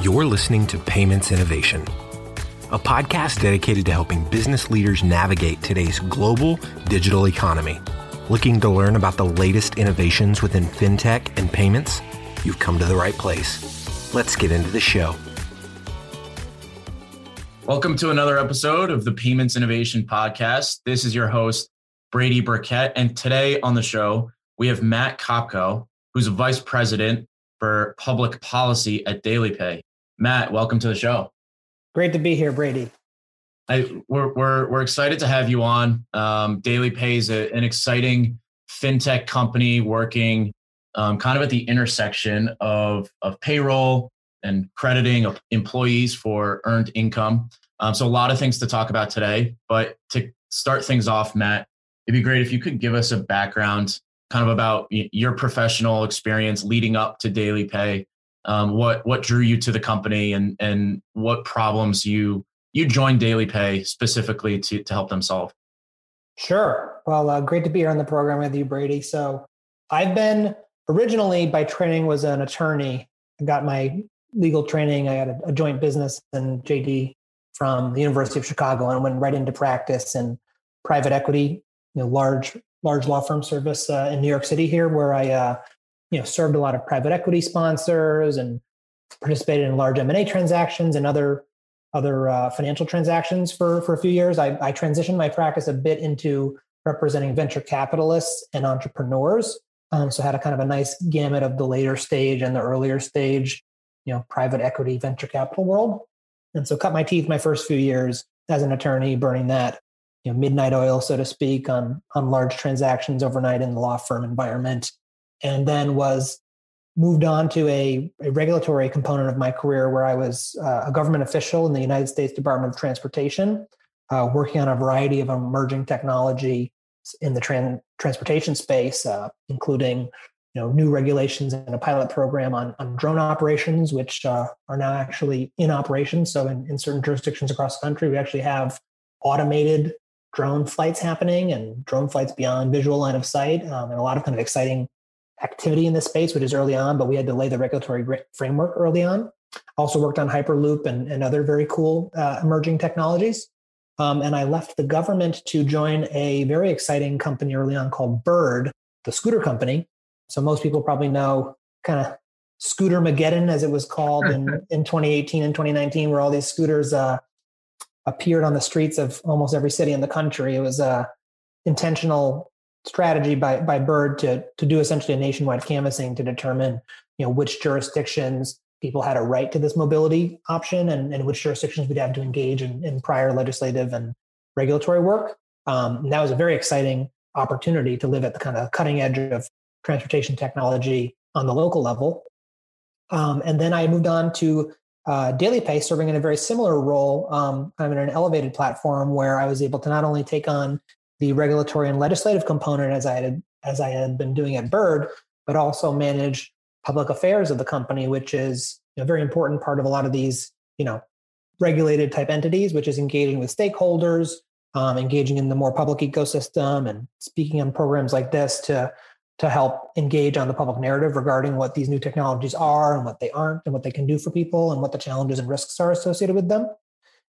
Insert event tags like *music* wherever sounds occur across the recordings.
You're listening to Payments Innovation, a podcast dedicated to helping business leaders navigate today's global digital economy. Looking to learn about the latest innovations within fintech and payments? You've come to the right place. Let's get into the show. Welcome to another episode of the Payments Innovation Podcast. This is your host, Brady Burkett. And today on the show, we have Matt Kopko, who's a vice president for public policy at DailyPay. Matt, welcome to the show. Great to be here, Brady. I, we're, we're, we're excited to have you on. Um, DailyPay is a, an exciting fintech company working um, kind of at the intersection of, of payroll and crediting of employees for earned income. Um, so, a lot of things to talk about today. But to start things off, Matt, it'd be great if you could give us a background kind of about your professional experience leading up to DailyPay. Um, what what drew you to the company and and what problems you you joined Daily Pay specifically to to help them solve? Sure. Well, uh, great to be here on the program with you, Brady. So I've been originally by training was an attorney. I got my legal training. I had a, a joint business and JD from the University of Chicago and went right into practice in private equity, you know, large large law firm service uh, in New York City here, where I, uh, you know, served a lot of private equity sponsors and participated in large M and A transactions and other other uh, financial transactions for for a few years. I, I transitioned my practice a bit into representing venture capitalists and entrepreneurs. Um, so had a kind of a nice gamut of the later stage and the earlier stage, you know, private equity venture capital world. And so cut my teeth my first few years as an attorney, burning that you know, midnight oil, so to speak, on on large transactions overnight in the law firm environment, and then was moved on to a, a regulatory component of my career where I was uh, a government official in the United States Department of Transportation, uh, working on a variety of emerging technology in the tran- transportation space, uh, including you know new regulations and a pilot program on, on drone operations, which uh, are now actually in operation. So in, in certain jurisdictions across the country, we actually have automated drone flights happening and drone flights beyond visual line of sight um, and a lot of kind of exciting activity in this space, which is early on, but we had to lay the regulatory framework early on. Also worked on Hyperloop and, and other very cool uh, emerging technologies. Um, and I left the government to join a very exciting company early on called Bird, the scooter company. So most people probably know kind of Scooter Mageddon, as it was called in, *laughs* in 2018 and 2019, where all these scooters uh, appeared on the streets of almost every city in the country. It was a intentional strategy by by Bird to to do essentially a nationwide canvassing to determine you know which jurisdictions people had a right to this mobility option and, and which jurisdictions we'd have to engage in, in prior legislative and regulatory work. Um, and that was a very exciting opportunity to live at the kind of cutting edge of transportation technology on the local level. Um, and then I moved on to uh, DailyPay serving in a very similar role, um, kind of in an elevated platform where I was able to not only take on the regulatory and legislative component as I had as I had been doing at Bird, but also manage public affairs of the company, which is a very important part of a lot of these, you know, regulated type entities, which is engaging with stakeholders, um, engaging in the more public ecosystem, and speaking on programs like this to to help engage on the public narrative regarding what these new technologies are and what they aren't and what they can do for people and what the challenges and risks are associated with them.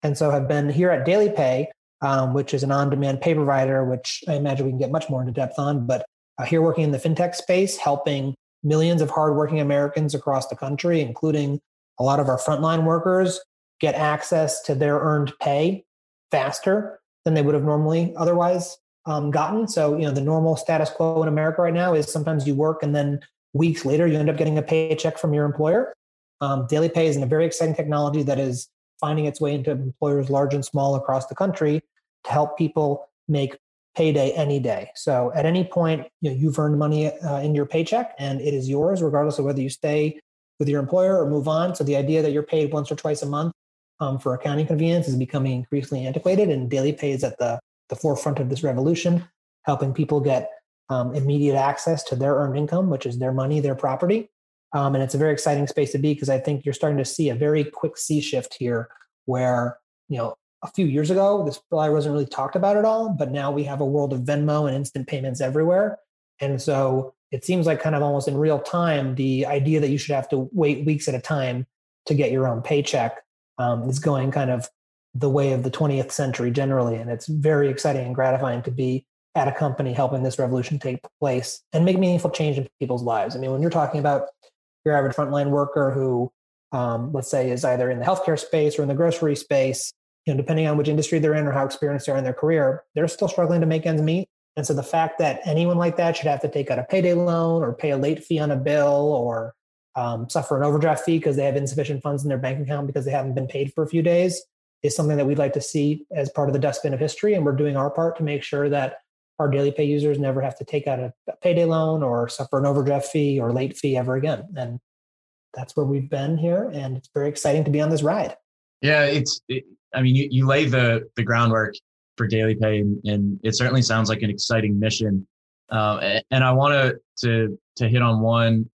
And so have been here at DailyPay, um, which is an on-demand pay provider, which I imagine we can get much more into depth on, but uh, here working in the fintech space, helping millions of hardworking Americans across the country, including a lot of our frontline workers, get access to their earned pay faster than they would have normally otherwise um, gotten. So, you know, the normal status quo in America right now is sometimes you work and then weeks later you end up getting a paycheck from your employer. Um, DailyPay is a very exciting technology that is finding its way into employers large and small across the country to help people make payday any day. So at any point, you you've earned money uh, in your paycheck and it is yours, regardless of whether you stay with your employer or move on. So the idea that you're paid once or twice a month um, for accounting convenience is becoming increasingly antiquated, and daily pay is at the the forefront of this revolution, helping people get um, immediate access to their earned income, which is their money, their property. Um, and it's a very exciting space to be because I think you're starting to see a very quick sea shift here where, you know, a few years ago, this probably wasn't really talked about at all, but now we have a world of Venmo and instant payments everywhere. And so it seems like kind of almost in real time, the idea that you should have to wait weeks at a time to get your own paycheck um, is going kind of the way of the 20th century generally. And it's very exciting and gratifying to be at a company helping this revolution take place and make meaningful change in people's lives. I mean, when you're talking about your average frontline worker who, um, let's say, is either in the healthcare space or in the grocery space, you know, depending on which industry they're in or how experienced they are in their career, they're still struggling to make ends meet. And so the fact that anyone like that should have to take out a payday loan or pay a late fee on a bill or um, suffer an overdraft fee because they have insufficient funds in their bank account because they haven't been paid for a few days is something that we'd like to see as part of the dustbin of history. And we're doing our part to make sure that our daily pay users never have to take out a, payday loan or suffer an overdraft fee or late fee ever again. And that's where we've been here. And it's very exciting to be on this ride. Yeah, it's, it, I mean, you, you lay the, the groundwork for daily pay and, and it certainly sounds like an exciting mission. Um, and I want to, to, to hit on one,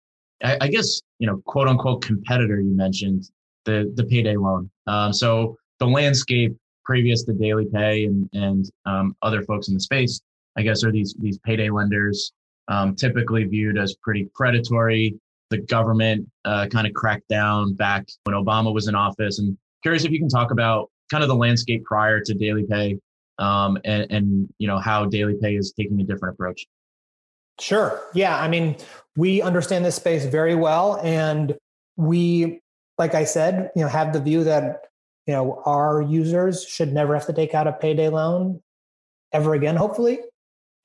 I, I, guess, you know, quote unquote competitor you mentioned, the, the payday loan. Um, so the landscape previous to daily pay and, and um, other folks in the space, I guess, are these, these payday lenders um, typically viewed as pretty predatory. The government uh, kind of cracked down back when Obama was in office. And curious if you can talk about kind of the landscape prior to daily pay um, and, and you know how daily pay is taking a different approach. Sure. Yeah. I mean, we understand this space very well, and we, like I said, you know, have the view that you know our users should never have to take out a payday loan ever again hopefully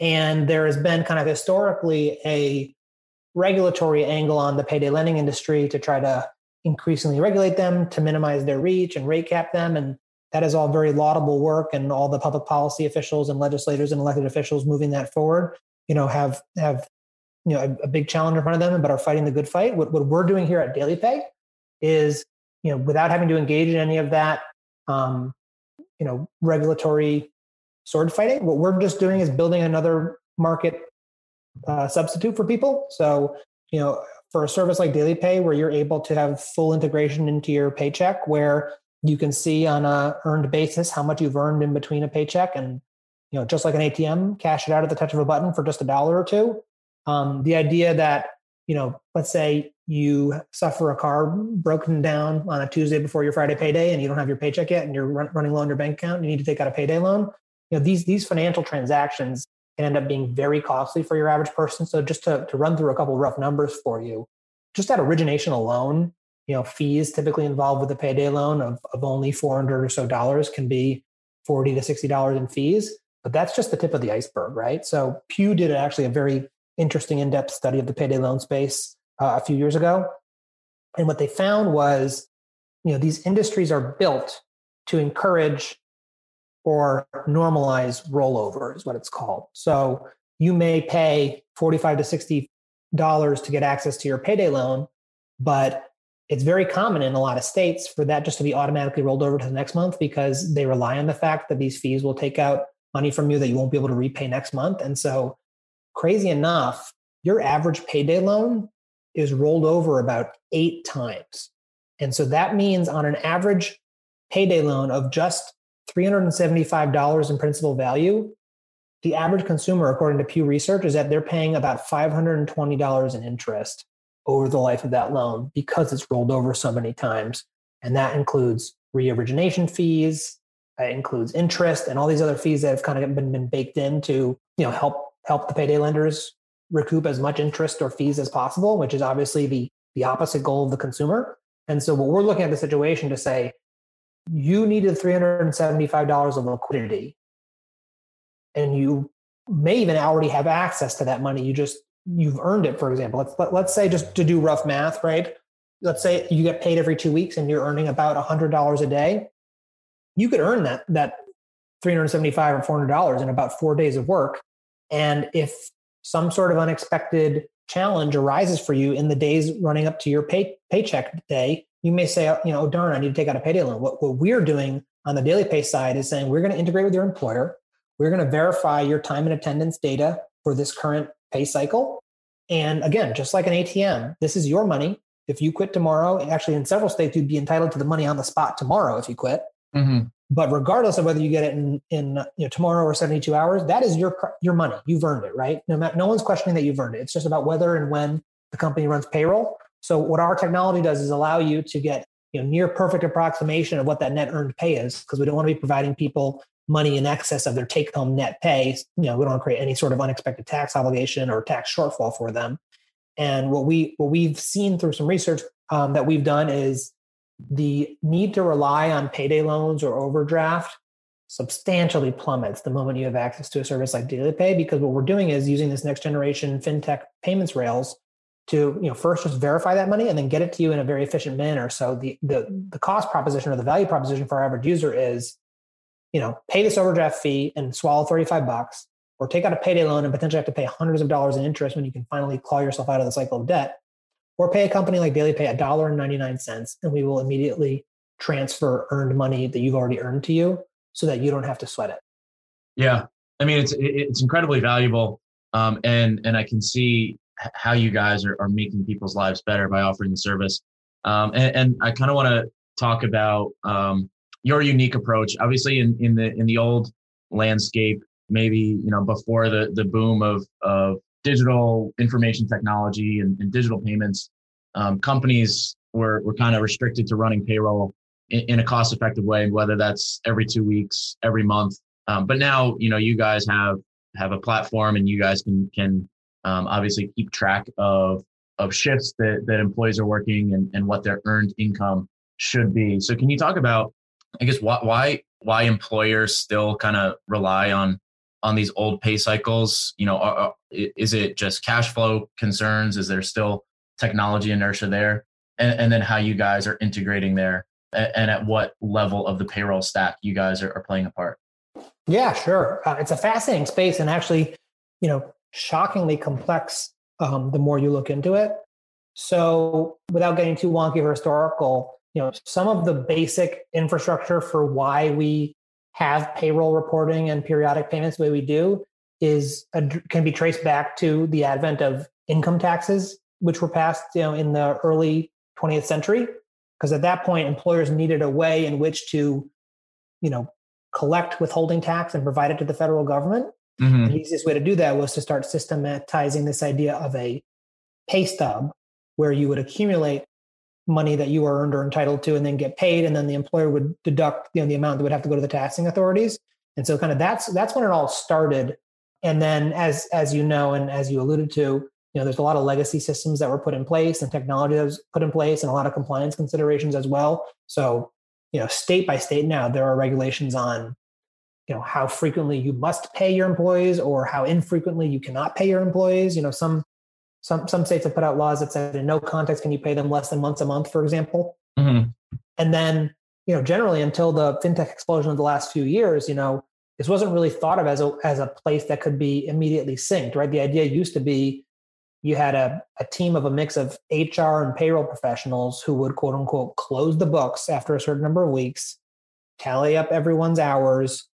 and there has been kind of historically a regulatory angle on the payday lending industry to try to increasingly regulate them to minimize their reach and rate cap them. And that is all very laudable work and all the public policy officials and legislators and elected officials moving that forward you know have have you know a, a big challenge in front of them but are fighting the good fight. What, what we're doing here at daily pay is you know, without having to engage in any of that, um, you know, regulatory sword fighting. What we're just doing is building another market uh, substitute for people. So, you know, for a service like Daily Pay, where you're able to have full integration into your paycheck, where you can see on a earned basis how much you've earned in between a paycheck, and you know, just like an ATM, cash it out at the touch of a button for just a dollar or two. Um, the idea that you know, let's say you suffer a car broken down on a Tuesday before your Friday payday and you don't have your paycheck yet and you're run, running low on your bank account, you need to take out a payday loan. You know, these these financial transactions can end up being very costly for your average person. So just to, to run through a couple rough numbers for you, just at origination alone, you know, fees typically involved with a payday loan of, of only 400 or so dollars can be 40 to $60 in fees. But that's just the tip of the iceberg, right? So Pew did actually a very interesting in-depth study of the payday loan space uh, a few years ago. And what they found was, you know, these industries are built to encourage or normalize rollover is what it's called. So you may pay 45 to 60 dollars to get access to your payday loan, but it's very common in a lot of states for that just to be automatically rolled over to the next month because they rely on the fact that these fees will take out money from you that you won't be able to repay next month. And so crazy enough, your average payday loan is rolled over about eight times. And so that means on an average payday loan of just $375 in principal value, the average consumer, according to Pew Research, is that they're paying about $520 in interest over the life of that loan because it's rolled over so many times. And that includes re origination fees, it includes interest, and all these other fees that have kind of been, been baked in to you know, help help the payday lenders recoup as much interest or fees as possible, which is obviously the, the opposite goal of the consumer. And so what we're looking at the situation to say, you needed $375 of liquidity and you may even already have access to that money. You just, you've earned it, for example. Let's, let, let's say just to do rough math, right? Let's say you get paid every two weeks and you're earning about $100 a day. You could earn that, that 375 or $400 in about four days of work and if some sort of unexpected challenge arises for you in the days running up to your pay, paycheck day, you may say, you know, darn, I need to take out a payday loan. What, what we're doing on the daily pay side is saying we're going to integrate with your employer. We're going to verify your time and attendance data for this current pay cycle. And again, just like an ATM, this is your money. If you quit tomorrow, actually in several states, you'd be entitled to the money on the spot tomorrow if you quit. Mm-hmm. But regardless of whether you get it in, in you know, tomorrow or 72 hours, that is your, your money. You've earned it, right? No, no one's questioning that you've earned it. It's just about whether and when the company runs payroll. So what our technology does is allow you to get you know near perfect approximation of what that net earned pay is because we don't want to be providing people money in excess of their take home net pay. You know we don't want to create any sort of unexpected tax obligation or tax shortfall for them. And what we what we've seen through some research um, that we've done is the need to rely on payday loans or overdraft substantially plummets the moment you have access to a service like daily pay because what we're doing is using this next generation fintech payments rails to you know first just verify that money and then get it to you in a very efficient manner. So the the, the cost proposition or the value proposition for our average user is you know pay this overdraft fee and swallow 35 bucks or take out a payday loan and potentially have to pay hundreds of dollars in interest when you can finally claw yourself out of the cycle of debt. Or pay a company like daily pay a dollar and 99 cents and we will immediately transfer earned money that you've already earned to you so that you don't have to sweat it. Yeah. I mean it's it's incredibly valuable um, and and i can see how you guys are, are making people's lives better by offering the service. Um, and, and, I kind of want to talk about um, your unique approach. Obviously, in, in the in the old landscape, maybe you know before the the boom of of digital information technology and, and digital payments, um, companies were were kind of restricted to running payroll in, in, a cost effective way, whether that's every two weeks, every month. Um, but now, you know, you guys have have a platform, and you guys can can um, obviously keep track of of shifts that, that employees are working and, and what their earned income should be. So can you talk about, I guess, why why, why employers still kind of rely on on these old pay cycles? You know, are, is it just cash flow concerns? Is there still technology inertia there? And, and then how you guys are integrating there and, and at what level of the payroll stack you guys are, are playing a part? Yeah, sure. Uh, it's a fascinating space. And actually, you know, shockingly complex um, the more you look into it. So, without getting too wonky or historical, you know, some of the basic infrastructure for why we have payroll reporting and periodic payments the way we do is can be traced back to the advent of income taxes, which were passed, you know, in the early 20th century. Because at that point, employers needed a way in which to, you know, collect withholding tax and provide it to the federal government. Mm-hmm. The easiest way to do that was to start systematizing this idea of a pay stub where you would accumulate money that you were earned or entitled to and then get paid and then the employer would deduct you know the amount that would have to go to the taxing authorities. And so kind of that's that's when it all started. And then as as you know and as you alluded to you know there's a lot of legacy systems that were put in place and technology that was put in place and a lot of compliance considerations as well. So you know state by state now there are regulations on you know how frequently you must pay your employees or how infrequently you cannot pay your employees. You know some some some states have put out laws that said in no context can you pay them less than once a month for example. Mm-hmm. and then you know generally until the fintech explosion of the last few years you know this wasn't really thought of as a as a place that could be immediately synced right? The idea used to be you had a, a team of a mix of hr and payroll professionals who would quote unquote close the books after a certain number of weeks tally up everyone's hours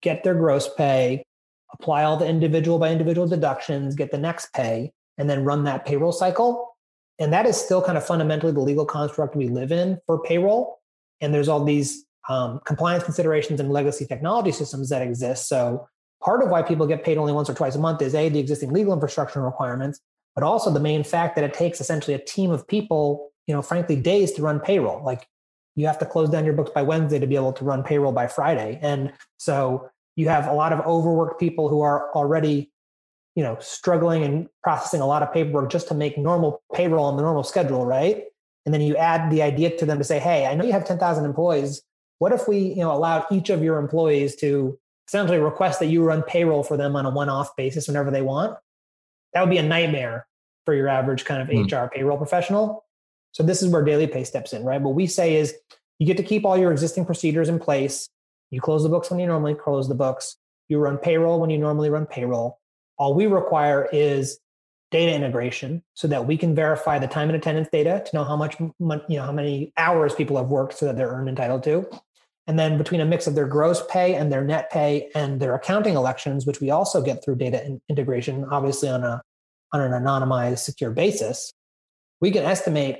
get their gross pay, apply all the individual by individual deductions, get the next pay, and then run that payroll cycle. And that is still kind of fundamentally the legal construct we live in for payroll. And there's all these um, compliance considerations and legacy technology systems that exist. So part of why people get paid only once or twice a month is a the existing legal infrastructure requirements, but also the main fact that it takes essentially a team of people, you know, frankly, days to run payroll. Like you have to close down your books by Wednesday to be able to run payroll by Friday. And so you have a lot of overworked people who are already, you know, struggling and processing a lot of paperwork just to make normal payroll on the normal schedule, right? And then you add the idea to them to say, hey, I know you have 10,000 employees. What if we, you know, allowed each of your employees to essentially request that you run payroll for them on a one-off basis whenever they want? That would be a nightmare for your average kind of mm. HR payroll professional. So this is where Daily Pay steps in, right? What we say is you get to keep all your existing procedures in place. You close the books when you normally close the books. You run payroll when you normally run payroll. All we require is data integration so that we can verify the time and attendance data to know how much you know how many hours people have worked so that they're earned entitled to and then between a mix of their gross pay and their net pay and their accounting elections which we also get through data in- integration obviously on a on an anonymized secure basis we can estimate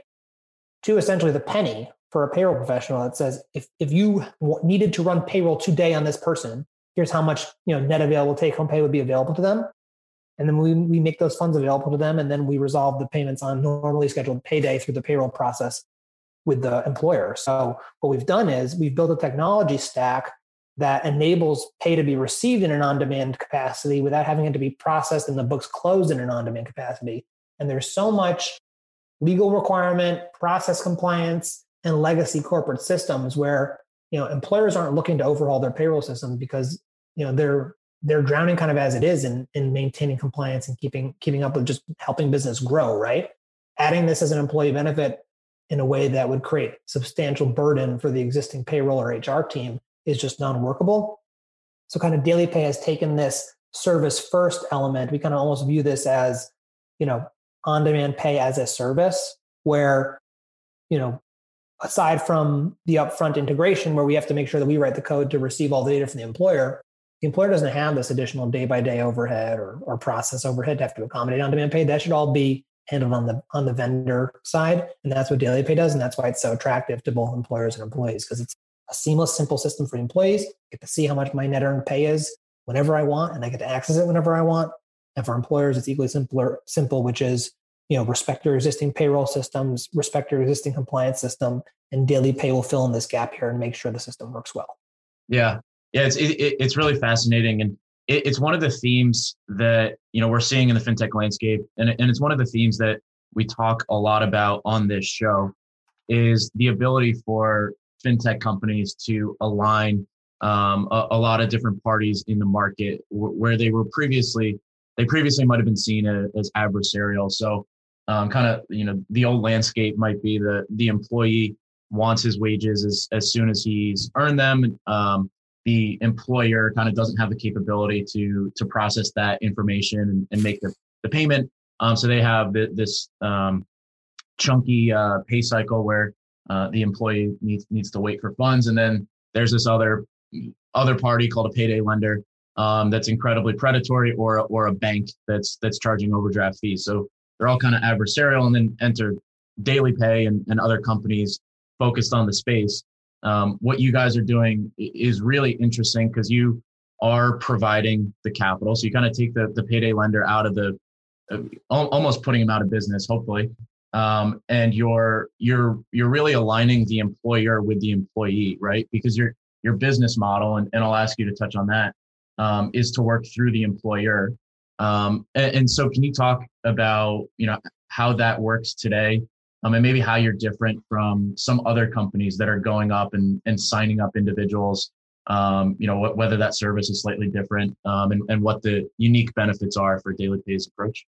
to essentially the penny for a payroll professional that says if, if you needed to run payroll today on this person, here's how much you know net available take home pay would be available to them. And then we, we make those funds available to them and then we resolve the payments on normally scheduled payday through the payroll process. with the employer. So what we've done is we've built a technology stack that enables pay to be received in an on-demand capacity without having it to be processed and the books closed in an on-demand capacity. And there's so much legal requirement, process compliance, and legacy corporate systems where you know employers aren't looking to overhaul their payroll system because you know they're they're drowning kind of as it is in, in maintaining compliance and keeping keeping up with just helping business grow right? Adding this as an employee benefit in a way that would create substantial burden for the existing payroll or hr team is just non-workable. So kind of daily pay has taken this service first element. We kind of almost view this as you know on demand pay as a service where you know aside from the upfront integration where we have to make sure that we write the code to receive all the data from the employer the employer doesn't have this additional day by day overhead or, or process overhead to have to accommodate on demand pay. That should all be handled on the on the vendor side and that's what daily pay does and that's why it's so attractive to both employers and employees because it's a seamless simple system for employees. Get to see how much my net earned pay is whenever i want and i get to access it whenever i want and for employers, it's equally simpler, simple, which is, you know, respect your existing payroll systems, respect your existing compliance system, and daily pay will fill in this gap here and make sure the system works well. Yeah, yeah, it's it, it's really fascinating, and it, it's one of the themes that you know we're seeing in the fintech landscape, and and it's one of the themes that we talk a lot about on this show, is the ability for fintech companies to align um, a, a, lot of different parties in the market where they were previously they previously might have been seen as adversarial. So, um, kind of, you know, the old landscape might be the the employee wants his wages as as soon as he's earned them. Um, the employer kind of doesn't have the capability to to process that information and, and make the, the payment. Um, so they have the, this um, chunky uh, pay cycle where uh, the employee needs needs to wait for funds, and then there's this other other party called a payday lender um, that's incredibly predatory or or a bank that's that's charging overdraft fees. So they're all kind of adversarial, and then enter Daily Pay and, and other companies focused on the space. Um, what you guys are doing is really interesting because you are providing the capital. So you kind of take the, the payday lender out of the, uh, almost putting them out of business, hopefully. Um, and you're you're you're really aligning the employer with the employee, right? Because your your business model, and, and I'll ask you to touch on that, um, is to work through the employer. Um, and, and, so, can you talk about you know how that works today, um, and maybe how you're different from some other companies that are going up and, and signing up individuals? Um, you know wh- whether that service is slightly different, um, and, and what the unique benefits are for Daily Pay's approach.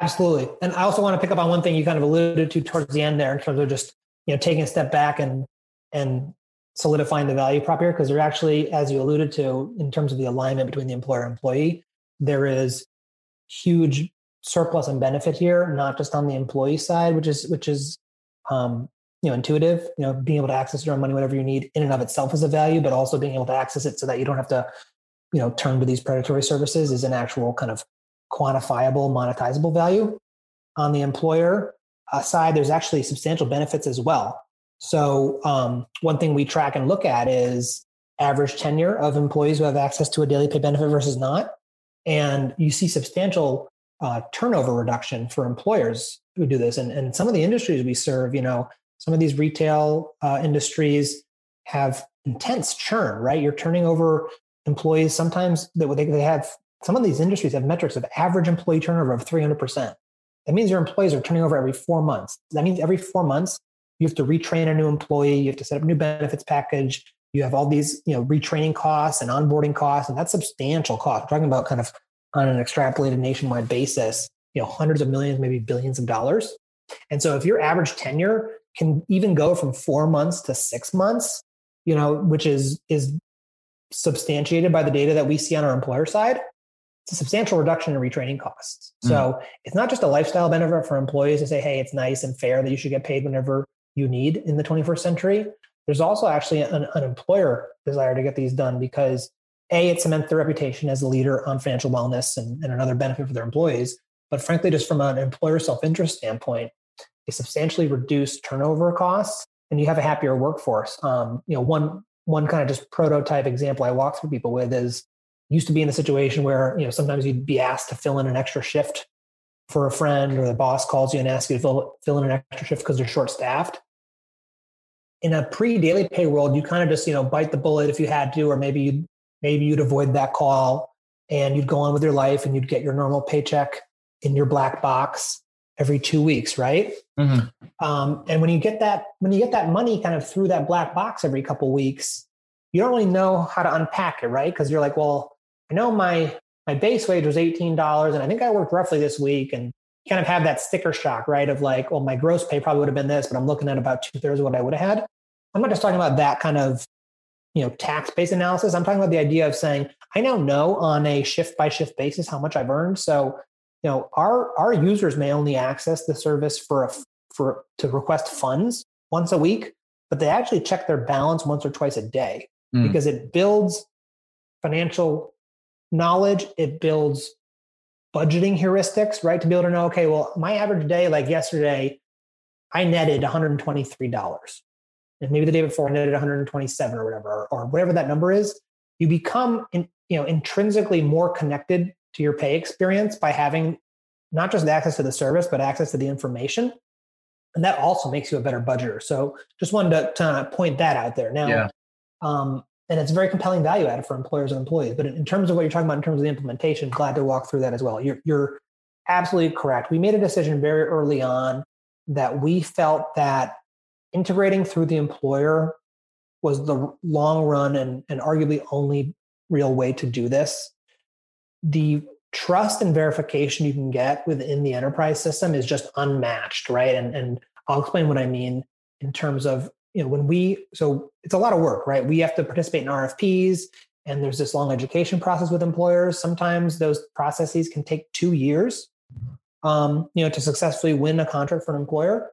Absolutely, and I also want to pick up on one thing you kind of alluded to towards the end there in terms of just you know taking a step back and and solidifying the value prop here because they're actually, as you alluded to, in terms of the alignment between the employer and employee, there is huge surplus and benefit here, not just on the employee side, which is which is um, you know intuitive. You know, being able to access your own money whatever you need, in and of itself, is a value, but also being able to access it so that you don't have to, you know, turn to these predatory services is an actual kind of quantifiable, monetizable value. On the employer uh, side, there's actually substantial benefits as well. So, um, one thing we track and look at is average tenure of employees who have access to a daily pay benefit versus not. And you see substantial uh, turnover reduction for employers who do this. And, and some of the industries we serve, you know, some of these retail uh, industries have intense churn, right? You're turning over employees. Sometimes they, they have, some of these industries have metrics of average employee turnover of 300%. That means your employees are turning over every four months. That means every four months, you have to retrain a new employee. You have to set up a new benefits package. You have all these you know retraining costs and onboarding costs and that's substantial cost. We're talking about kind of on an extrapolated nationwide basis you know hundreds of millions maybe billions of dollars. And so if your average tenure can even go from four months to six months you know which is is substantiated by the data that we see on our employer side it's a substantial reduction in retraining costs. Mm. so it's not just a lifestyle benefit for employees to say hey it's nice and fair that you should get paid whenever you need in the 21st century. There's also actually an, an employer desire to get these done because a it cements their reputation as a leader on financial wellness and, and another benefit for their employees. But frankly, just from an employer self-interest standpoint, they substantially reduce turnover costs and you have a happier workforce. Um, you know, one one kind of just prototype example I walk through people with is used to be in the situation where you know sometimes you'd be asked to fill in an extra shift for a friend or the boss calls you and asks you to fill, fill in an extra shift because they're short staffed in a pre-daily pay world, you kind of just, you know, bite the bullet if you had to, or maybe you'd maybe you'd avoid that call and you'd go on with your life and you'd get your normal paycheck in your black box every two weeks, right? Mm-hmm. Um, and when you get that when you get that money kind of through that black box every couple weeks, you don't really know how to unpack it, right? Because you're like, well, I know my my base wage was eighteen dollars, and I think I worked roughly this week, and kind of have that sticker shock, right? Of like, well, my gross pay probably would have been this, but I'm looking at about two thirds of what I would have had. I'm not just talking about that kind of you know tax based analysis. I'm talking about the idea of saying I now know on a shift by shift basis how much I've earned. So you know our our users may only access the service for a for to request funds once a week, but they actually check their balance once or twice a day mm. because it builds financial knowledge. It builds budgeting heuristics, right? To be able to know, okay, well, my average day, like yesterday, I netted $123. And maybe the day before I netted 127 or whatever, or, or whatever that number is. You become in, you know intrinsically more connected to your pay experience by having not just access to the service, but access to the information. And that also makes you a better budgeter. So just wanted to, to point that out there. Now, yeah. um, and it's very compelling value added for employers and employees. But in terms of what you're talking about in terms of the implementation, glad to walk through that as well. You're, you're absolutely correct. We made a decision very early on that we felt that integrating through the employer was the long run and, and arguably only real way to do this. The trust and verification you can get within the enterprise system is just unmatched, right? And, and I'll explain what I mean in terms of, you know, when we, so it's a lot of work, right? We have to participate in RFPs and there's this long education process with employers. Sometimes those processes can take two years, um, you know, to successfully win a contract for an employer.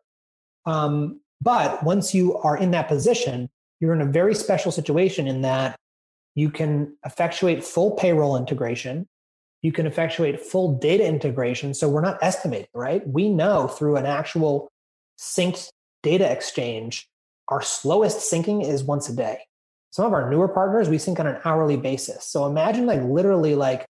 Um, but once you are in that position, you're in a very special situation in that you can effectuate full payroll integration you can effectuate full data integration. So we're not estimating, right? We know through an actual synced data exchange, our slowest syncing is once a day. Some of our newer partners, we sync on an hourly basis. So imagine like literally like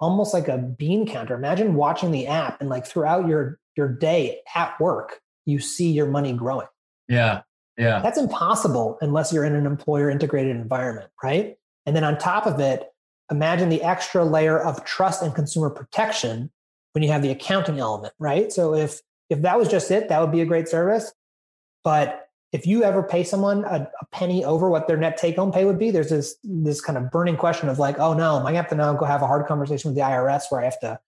almost like a bean counter. Imagine watching the app and like throughout your your day at work, you see your money growing. Yeah. Yeah. That's impossible unless you're in an employer integrated environment, right? And then on top of it, imagine the extra layer of trust and consumer protection when you have the accounting element, right? So if if that was just it, that would be a great service. But if you ever pay someone a, a penny over what their net take home pay would be, there's this this kind of burning question of like, oh no, am I gonna have to now go have a hard conversation with the IRS where I have to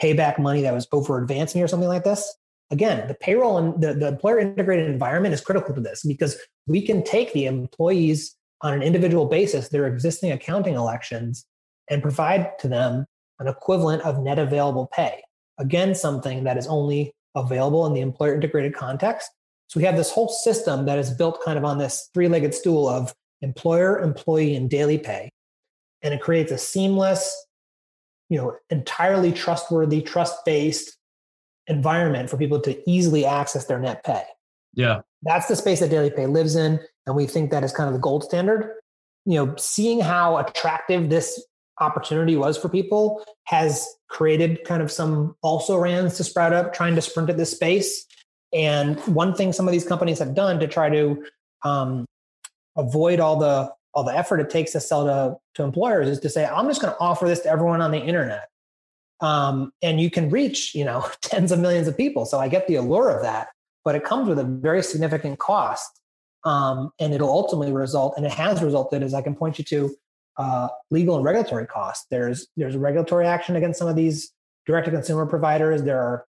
pay back money that was over advanced me or something like this? Again, the payroll and the, the employer integrated environment is critical to this because we can take the employees on an individual basis, their existing accounting elections, and provide to them an equivalent of net available pay. Again, something that is only available in the employer integrated context. So we have this whole system that is built kind of on this three legged stool of employer, employee, and daily pay. And it creates a seamless, you know, entirely trustworthy, trust based environment for people to easily access their net pay. Yeah. That's the space that daily pay lives in. And we think that is kind of the gold standard. You know, seeing how attractive this opportunity was for people has created kind of some also rans to sprout up trying to sprint at this space. And one thing some of these companies have done to try to um, avoid all the all the effort it takes to sell to, to employers is to say, I'm just going to offer this to everyone on the internet. Um, and you can reach, you know, *laughs* tens of millions of people. So I get the allure of that, but it comes with a very significant cost. Um, and it'll ultimately result, and it has resulted, as I can point you to, uh, legal and regulatory costs. There's there's regulatory action against some of these direct to consumer providers. There are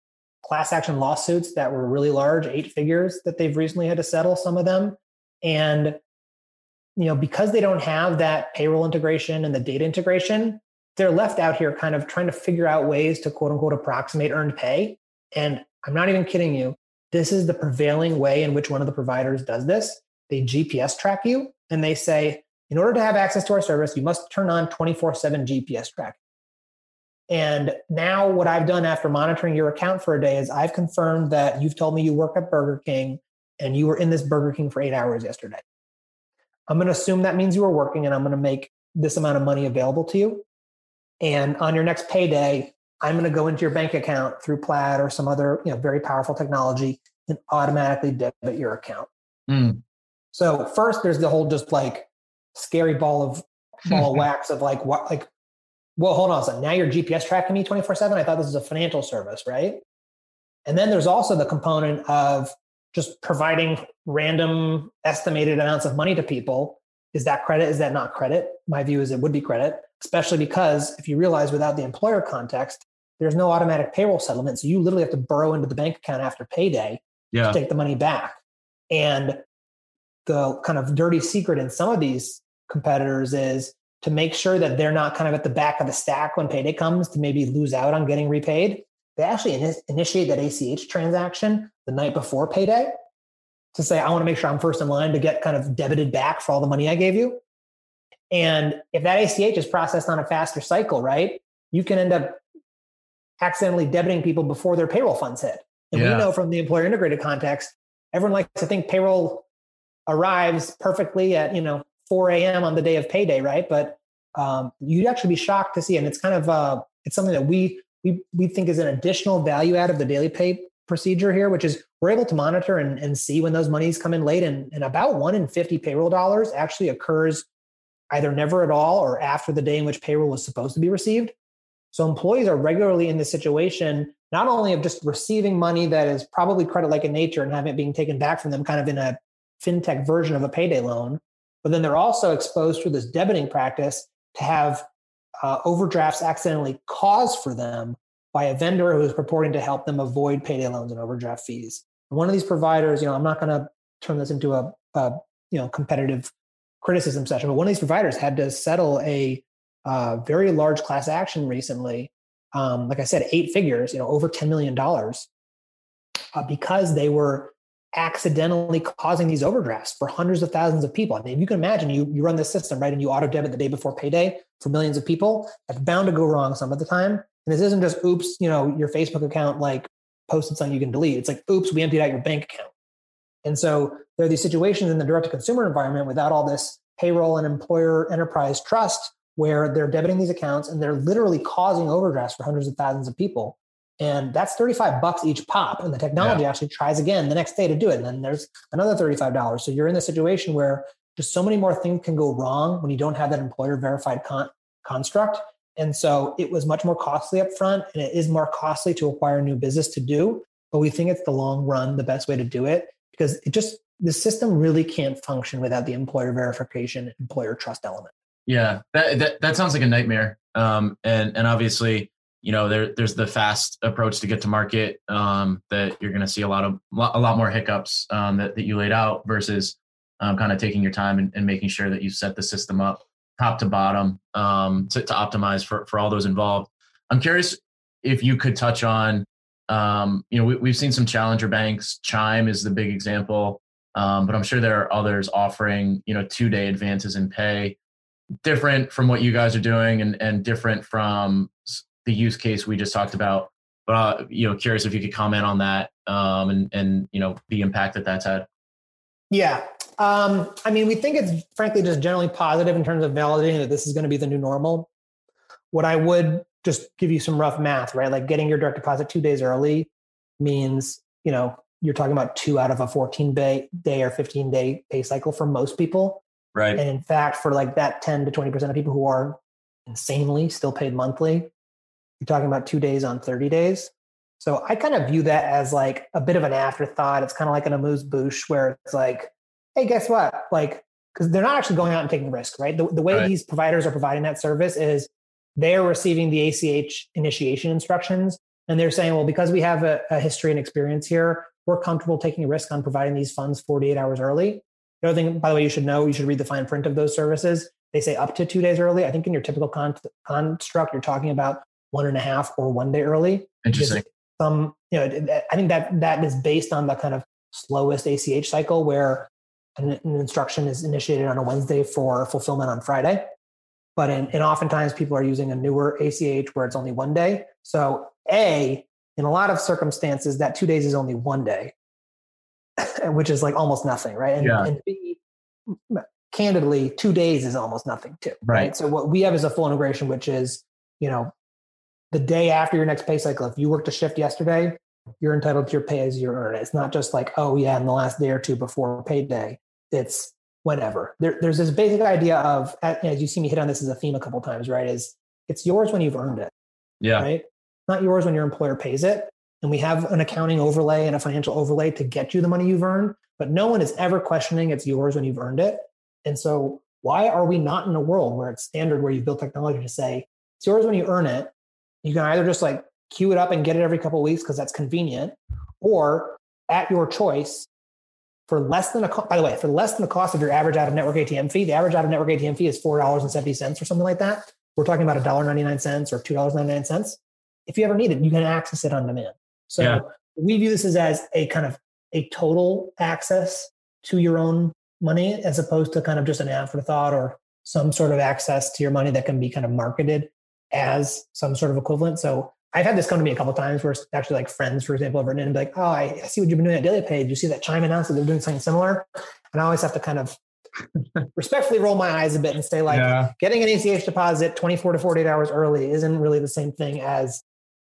class action lawsuits that were really large, eight figures that they've recently had to settle. Some of them, and you know because they don't have that payroll integration and the data integration, they're left out here kind of trying to figure out ways to quote unquote approximate earned pay. And I'm not even kidding you. This is the prevailing way in which one of the providers does this. They GPS track you and they say, in order to have access to our service, you must turn on 24 7 GPS tracking. And now, what I've done after monitoring your account for a day is I've confirmed that you've told me you work at Burger King and you were in this Burger King for eight hours yesterday. I'm going to assume that means you were working and I'm going to make this amount of money available to you. And on your next payday, I'm going to go into your bank account through Plaid or some other you know, very powerful technology and automatically debit your account. Mm. So first, there's the whole just like scary ball of ball of *laughs* wax of like what like. Well, hold on a second. Now you're GPS tracking me 24 7. I thought this was a financial service, right? And then there's also the component of just providing random estimated amounts of money to people. Is that credit? Is that not credit? My view is it would be credit, especially because if you realize without the employer context, there's no automatic payroll settlement. So you literally have to burrow into the bank account after payday yeah. to take the money back. And the kind of dirty secret in some of these competitors is to make sure that they're not kind of at the back of the stack when payday comes to maybe lose out on getting repaid. They actually in- initiate that ACH transaction the night before payday to say, I want to make sure I'm first in line to get kind of debited back for all the money I gave you. And if that ACH is processed on a faster cycle, right, you can end up accidentally debiting people before their payroll funds hit. And Yeah. we know from the employer integrated context, everyone likes to think payroll arrives perfectly at you know 4 a.m. on the day of payday, right? But um, you'd actually be shocked to see, and it's kind of uh, it's something that we we we think is an additional value add of the daily pay procedure here, which is we're able to monitor and, and see when those monies come in late, and, and about one in 50 payroll dollars actually occurs either never at all or after the day in which payroll was supposed to be received. So employees are regularly in this situation, not only of just receiving money that is probably credit like in nature and having it being taken back from them kind of in a fintech version of a payday loan, but then they're also exposed through this debiting practice to have uh, overdrafts accidentally caused for them by a vendor who is purporting to help them avoid payday loans and overdraft fees. One of these providers, you know, I'm not going to turn this into a, a you know competitive criticism session, but one of these providers had to settle a uh, very large class action recently. Um, like I said, eight figures, you know, over $10 million uh, because they were accidentally causing these overdrafts for hundreds of thousands of people. I mean, if you can imagine you, you run this system, right? And you auto debit the day before payday for millions of people, that's bound to go wrong some of the time. And this isn't just, oops, you know, your Facebook account like posted something you can delete. It's like, oops, we emptied out your bank account. And so there are these situations in the direct to consumer environment without all this payroll and employer enterprise trust where they're debiting these accounts and they're literally causing overdrafts for hundreds of thousands of people. And that's 35 bucks each pop. And the technology yeah. actually tries again the next day to do it. And then there's another $35. So you're in the situation where just so many more things can go wrong when you don't have that employer verified con- construct. And so it was much more costly up front and it is more costly to acquire new business to do. But we think it's the long run, the best way to do it because it just, the system really can't function without the employer verification, employer trust element. Yeah, that, that, that sounds like a nightmare. Um, and, and obviously, you know, there, there's the fast approach to get to market um, that you're going to see a lot of a lot more hiccups um, that, that you laid out versus um, kind of taking your time and, and, making sure that you set the system up top to bottom um, to, to, optimize for, for all those involved. I'm curious if you could touch on, um, you know, we, we've seen some challenger banks. Chime is the big example, um, but I'm sure there are others offering, you know, two day advances in pay different from what you guys are doing and, and different from the use case we just talked about. But uh, you know, curious if you could comment on that um, and and you know the impact that that's had. Yeah, um, I mean, we think it's frankly just generally positive in terms of validating that this is going to be the new normal. What I would just give you some rough math, right? Like getting your direct deposit two days early means you know you're talking about two out of a 14 day day or 15 day pay cycle for most people. Right. And in fact, for like that 10 to 20 percent of people who are insanely still paid monthly, you're talking about two days on 30 days. So I kind of view that as like a bit of an afterthought. It's kind of like an amuse bouche where it's like, hey, guess what? Like, because they're not actually going out and taking risk, right? The, the way right. these providers are providing that service is they're receiving the ACH initiation instructions and they're saying, well, because we have a, a history and experience here, we're comfortable taking a risk on providing these funds 48 hours early. The other thing, by the way, you should know, you should read the fine print of those services. They say up to two days early. I think in your typical con- construct, you're talking about one and a half or one day early. Interesting. Some, you know, I think that that is based on the kind of slowest ACH cycle where an, an instruction is initiated on a Wednesday for fulfillment on Friday. But in, and oftentimes people are using a newer ACH where it's only one day. So A, in a lot of circumstances, that two days is only one day, *laughs* which is like almost nothing, right? And, yeah. and B, candidly, two days is almost nothing too, right. right? So what we have is a full integration, which is, you know, the day after your next pay cycle, if you worked a shift yesterday, you're entitled to your pay as you earn it. It's not just like, oh yeah, in the last day or two before payday. it's whenever. There, there's this basic idea of, as you see me hit on this as a theme a couple times, right? Is it's yours when you've earned it. Yeah. Right. Not yours when your employer pays it. And we have an accounting overlay and a financial overlay to get you the money you've earned, but no one is ever questioning it's yours when you've earned it. And so, why are we not in a world where it's standard where you've built technology to say it's yours when you earn it? You can either just like queue it up and get it every couple weeks because that's convenient, or at your choice, for less than a by the way for less than the cost of your average out of network ATM fee. The average out of network ATM fee is four dollars and seventy cents or something like that. We're talking about a dollar ninety nine cents or two dollars ninety nine cents. If you ever need it, you can access it on demand. So yeah. we view this as, as a kind of a total access to your own money as opposed to kind of just an afterthought or some sort of access to your money that can be kind of marketed as some sort of equivalent. So I've had this come to me a couple times where it's actually like friends, for example, have written in and be like, oh, I, I see what you've been doing at Daily. Did you see that Chime announced that they're doing something similar? And I always have to kind of *laughs* respectfully roll my eyes a bit and say like yeah. getting an ACH deposit 24 to 48 hours early isn't really the same thing as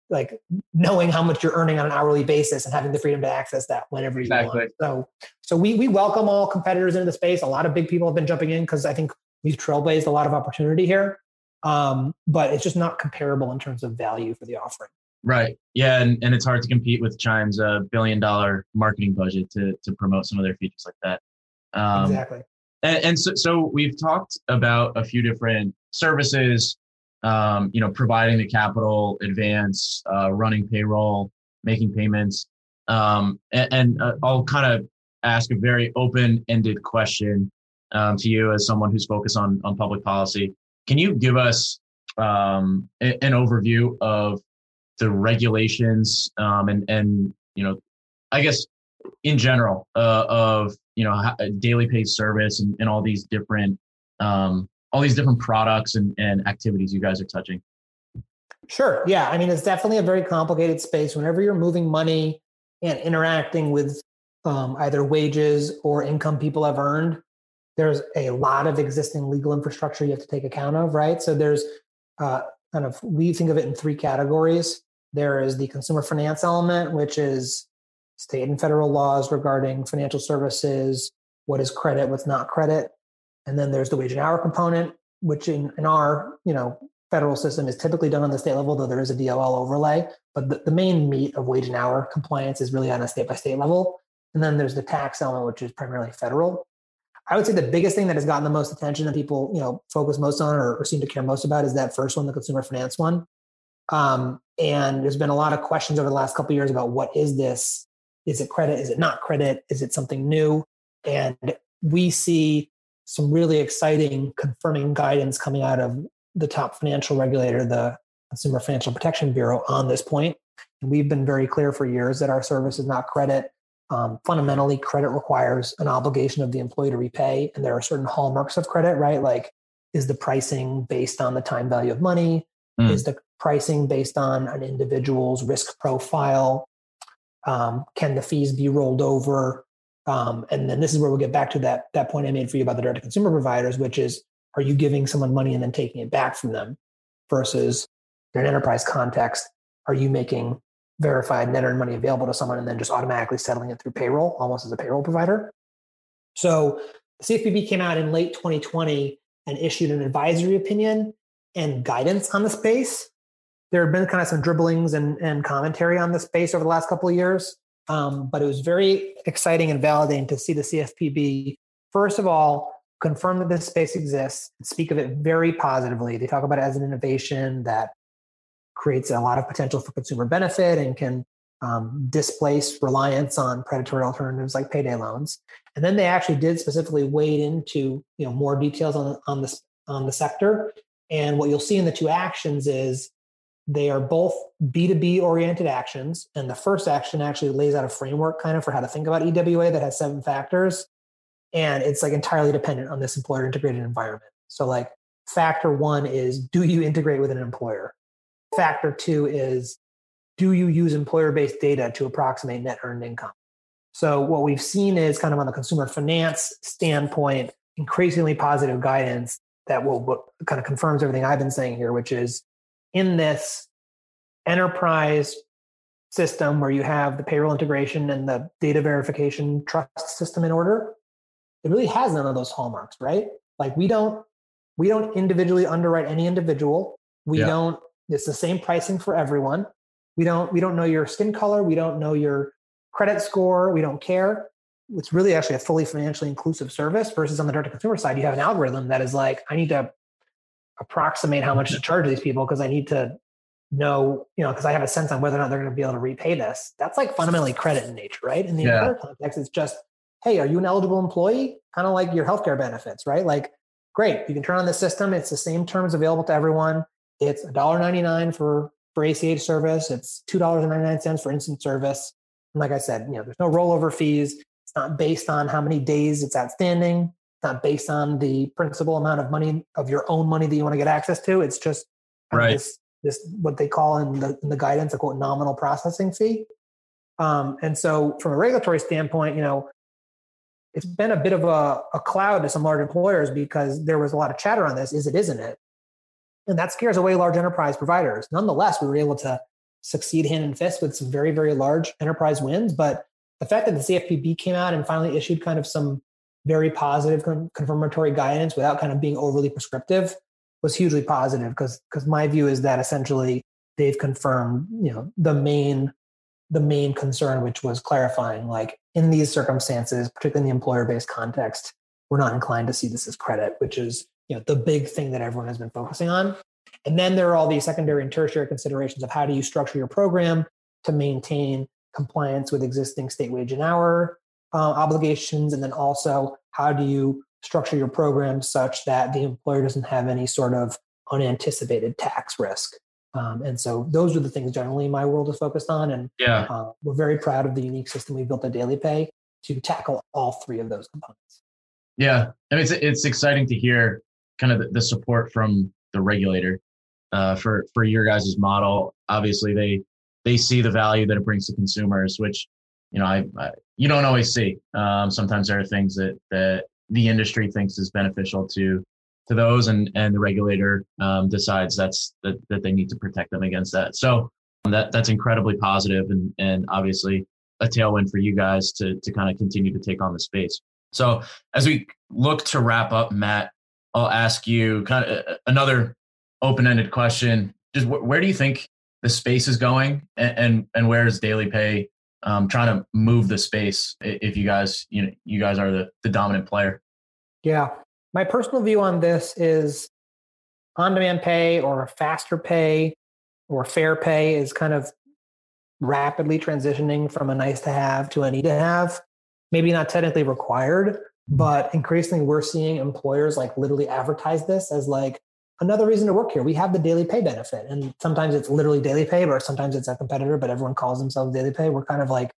like knowing how much you're earning on an hourly basis and having the freedom to access that whenever you exactly. want. So, so we we welcome all competitors into the space. A lot of big people have been jumping in because I think we've trailblazed a lot of opportunity here. Um, but it's just not comparable in terms of value for the offering. Right. Yeah, and, and it's hard to compete with Chime's uh, billion dollar marketing budget to to promote some of their features like that. Um, exactly. And, and so, so we've talked about a few different services um, you know, providing the capital advance, uh, running payroll, making payments. Um, and, and uh, I'll kind of ask a very open-ended question um, to you as someone who's focused on on public policy. Can you give us um, an overview of the regulations um, and and you know, I guess in general uh, of you know daily paid service and, and all these different um, all these different products and, and activities you guys are touching? Sure. Yeah. I mean, it's definitely a very complicated space. Whenever you're moving money and interacting with um, either wages or income people have earned, there's a lot of existing legal infrastructure you have to take account of, right? So there's uh, kind of, we think of it in three categories. There is the consumer finance element, which is state and federal laws regarding financial services, what is credit, what's not credit. And then there's the wage and hour component, which in, in our, you know, federal system is typically done on the state level, though there is a DOL overlay. But the, the main meat of wage and hour compliance is really on a state by state level. And then there's the tax element, which is primarily federal. I would say the biggest thing that has gotten the most attention that people, you know, focus most on or, or seem to care most about is that first one, the consumer finance one. Um, and there's been a lot of questions over the last couple years about what is this? Is it credit? Is it not credit? Is it something new? And we see some really exciting confirming guidance coming out of the top financial regulator, the Consumer Financial Protection Bureau, on this point. And we've been very clear for years that our service is not credit. Um, fundamentally, credit requires an obligation of the employee to repay, and there are certain hallmarks of credit, right? Like, is the pricing based on the time value of money? Mm. Is the pricing based on an individual's risk profile? Um, can the fees be rolled over? Um, and then this is where we'll get back to that, that point I made for you about the direct to consumer providers, which is are you giving someone money and then taking it back from them versus in an enterprise context, are you making verified net earned money available to someone and then just automatically settling it through payroll, almost as a payroll provider? So the CFPB came out in late 2020 and issued an advisory opinion and guidance on the space. There have been kind of some dribblings and, and commentary on the space over the last couple of years. Um, but it was very exciting and validating to see the CFPB, first of all, confirm that this space exists and speak of it very positively. They talk about it as an innovation that creates a lot of potential for consumer benefit and can um, displace reliance on predatory alternatives like payday loans. And then they actually did specifically wade into you know more details on on this on the sector. And what you'll see in the two actions is they are both B2B oriented actions. And the first action actually lays out a framework kind of for how to think about EWA that has seven factors. And it's like entirely dependent on this employer integrated environment. So, like, factor one is do you integrate with an employer? Factor two is do you use employer based data to approximate net earned income? So, what we've seen is kind of on the consumer finance standpoint, increasingly positive guidance that will what kind of confirms everything I've been saying here, which is in this enterprise system where you have the payroll integration and the data verification trust system in order, it really has none of those hallmarks, right? Like we don't we don't individually underwrite any individual. We yeah. don't it's the same pricing for everyone. We don't we don't know your skin color, we don't know your credit score, we don't care. It's really actually a fully financially inclusive service versus on the direct to consumer side, you have an algorithm that is like, I need to approximate how much to charge these people because I need to know, you know, because I have a sense on whether or not they're going to be able to repay this. That's like fundamentally credit in nature, right? In the yeah. employer context, it's just, hey, are you an eligible employee? Kind of like your healthcare benefits, right? Like, great, you can turn on the system. It's the same terms available to everyone. It's $1.99 for for ACH service. It's $2.99 for instant service. And like I said, you know, there's no rollover fees. It's not based on how many days it's outstanding. It's not based on the principal amount of money of your own money that you want to get access to. It's just right. this this what they call in the, in the guidance a quote nominal processing fee. Um, and so, from a regulatory standpoint, you know, it's been a bit of a, a cloud to some large employers because there was a lot of chatter on this. Is it? Isn't it? And that scares away large enterprise providers. Nonetheless, we were able to succeed hand in fist with some very, very large enterprise wins. But the fact that the CFPB came out and finally issued kind of some very positive confirmatory guidance without kind of being overly prescriptive was hugely positive because because my view is that essentially they've confirmed you know the main the main concern which was clarifying like in these circumstances particularly in the employer based context we're not inclined to see this as credit which is you know the big thing that everyone has been focusing on and then there are all these secondary and tertiary considerations of how do you structure your program to maintain compliance with existing state wage and hour uh, obligations and then also how do you structure your program such that the employer doesn't have any sort of unanticipated tax risk. Um, and so those are the things generally my world is focused on. And yeah. Uh, we're very proud of the unique system we built at Daily Pay to tackle all three of those components. Yeah. I mean, it's, it's exciting to hear kind of the, support from the regulator uh, for, for your guys' model. Obviously, they, they see the value that it brings to consumers, which, you know, I, I you don't always see. Um, sometimes there are things that, that the industry thinks is beneficial to to those and and the regulator um, decides that's that, that they need to protect them against that so that that's incredibly positive and and obviously a tailwind for you guys to to kind of continue to take on the space so as we look to wrap up matt i'll ask you kind of uh, another open-ended question. Just where do you think the space is going and and, and where is daily pay um, trying to move the space if you guys you know you guys are the, the dominant player? Yeah. My personal view on this is on demand pay or faster pay or fair pay is kind of rapidly transitioning from a nice to have to a need to have maybe not technically required but increasingly we're seeing employers like literally advertise this as like another reason to work here. We have the daily pay benefit. And sometimes it's literally daily pay, or sometimes it's a competitor, but everyone calls themselves daily pay. We're kind of like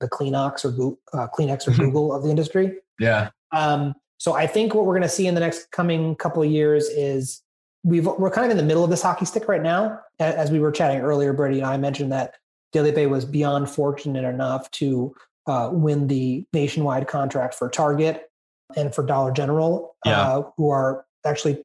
the Kleenex or Google, uh, Kleenex or Google of the industry. Yeah. Um, so I think what we're going to see in the next coming couple of years is we've we're kind of in the middle of this hockey stick right now. As we were chatting earlier, Brady and I mentioned that Daily Pay was beyond fortunate enough to uh, win the nationwide contract for Target and for Dollar General, yeah. uh, who are actually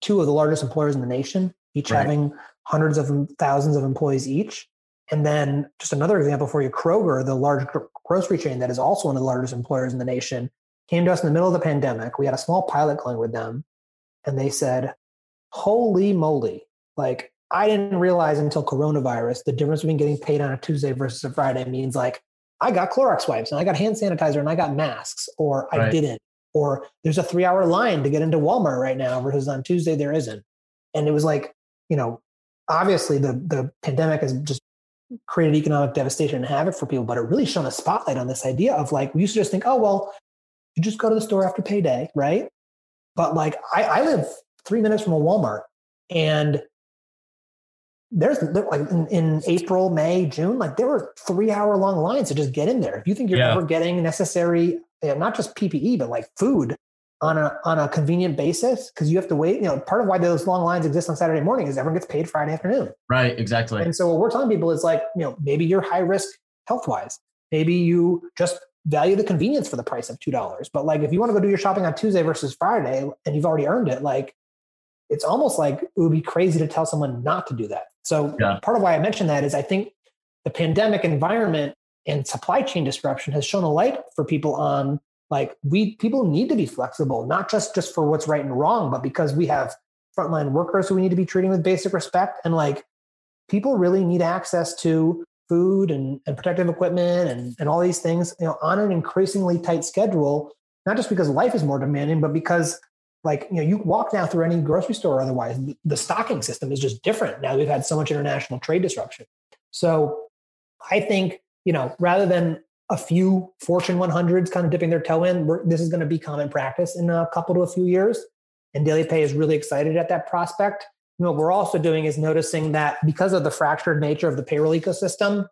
two of the largest employers in the nation, each right. having hundreds of thousands of employees each. And then just another example for you, Kroger, the large grocery chain that is also one of the largest employers in the nation, came to us in the middle of the pandemic. We had a small pilot going with them, and they said, Holy moly, like I didn't realize until coronavirus the difference between getting paid on a Tuesday versus a Friday means like I got Clorox wipes and I got hand sanitizer and I got masks, or right. I didn't or there's a three hour line to get into Walmart right now versus on Tuesday there isn't. And it was like, you know, obviously the the pandemic has just created economic devastation and havoc for people, but it really shone a spotlight on this idea of like we used to just think, oh well, you just go to the store after payday, right? But like I, I live three minutes from a Walmart and there's like in, in, April, May, June, like there were three hour long lines to just get in there. If you think you're yeah. ever getting necessary you know, not just PPE, but like food on a on a convenient basis because you have to wait. You know, part of why those long lines exist on Saturday morning is everyone gets paid Friday afternoon. Right, exactly. And so what we're telling people is like, you know, maybe you're high risk health wise. Maybe you just value the convenience for the price of two dollars. But like if you want to go do your shopping on Tuesday versus Friday and you've already earned it, like it's almost like it would be crazy to tell someone not to do that. So yeah. part of why I mentioned that is I think the pandemic environment and supply chain disruption has shown a light for people on like we people need to be flexible, not just just for what's right and wrong, but because we have frontline workers who we need to be treating with basic respect. And like people really need access to food and, and protective equipment and, and all these things, you know, on an increasingly tight schedule, not just because life is more demanding, but because like, you know, you walk now through any grocery store or otherwise, the stocking system is just different. Now we've had so much international trade disruption. So I think, you know, rather than a few Fortune 100s kind of dipping their toe in, this is going to be common practice in a couple to a few years. And daily pay is really excited at that prospect. what we're also doing is noticing that because of the fractured nature of the payroll ecosystem,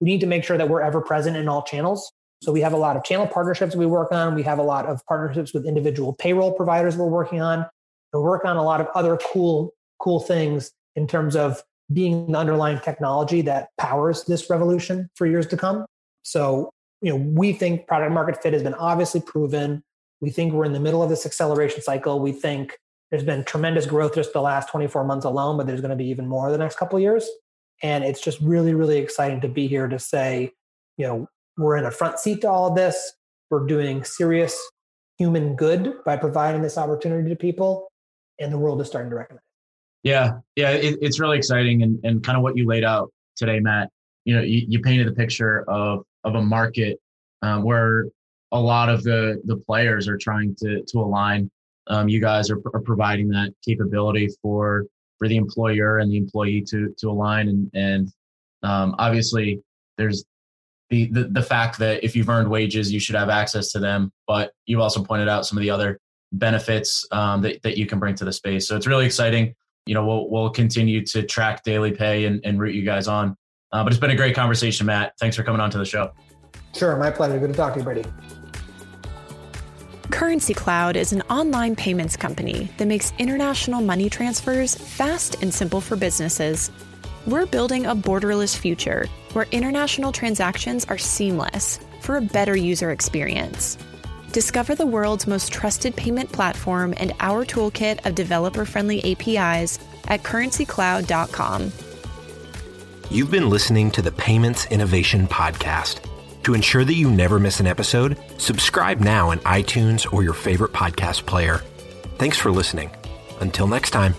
we need to make sure that we're ever present in all channels. So we have a lot of channel partnerships we work on. We have a lot of partnerships with individual payroll providers we're working on. We work on a lot of other cool, cool things in terms of being the underlying technology that powers this revolution for years to come. So, you know, we think product market fit has been obviously proven. We think we're in the middle of this acceleration cycle. We think there's been tremendous growth just the last 24 months alone, but there's going to be even more the next couple years. And it's just really, really exciting to be here to say, you know, we're in a front seat to all of this. We're doing serious human good by providing this opportunity to people, and the world is starting to recognize. Yeah, yeah, it, it's really exciting, and and kind of what you laid out today, Matt. You know, you, you painted the picture of of a market um, where a lot of the the players are trying to to align. Um, you guys are, are providing that capability for for the employer and the employee to to align, and and um, obviously there's the, the the fact that if you've earned wages, you should have access to them. But you also pointed out some of the other benefits um, that that you can bring to the space. So it's really exciting. You know, we'll we'll continue to track DailyPay and, and root you guys on. Uh, but it's been a great conversation, Matt. Thanks for coming on to the show. Sure, my pleasure. Good to talk to you, Brady. Currency Cloud is an online payments company that makes international money transfers fast and simple for businesses. We're building a borderless future where international transactions are seamless for a better user experience. Discover the world's most trusted payment platform and our toolkit of developer friendly APIs at currencycloud.com. You've been listening to the Payments Innovation Podcast. To ensure that you never miss an episode, subscribe now in iTunes or your favorite podcast player. Thanks for listening. Until next time.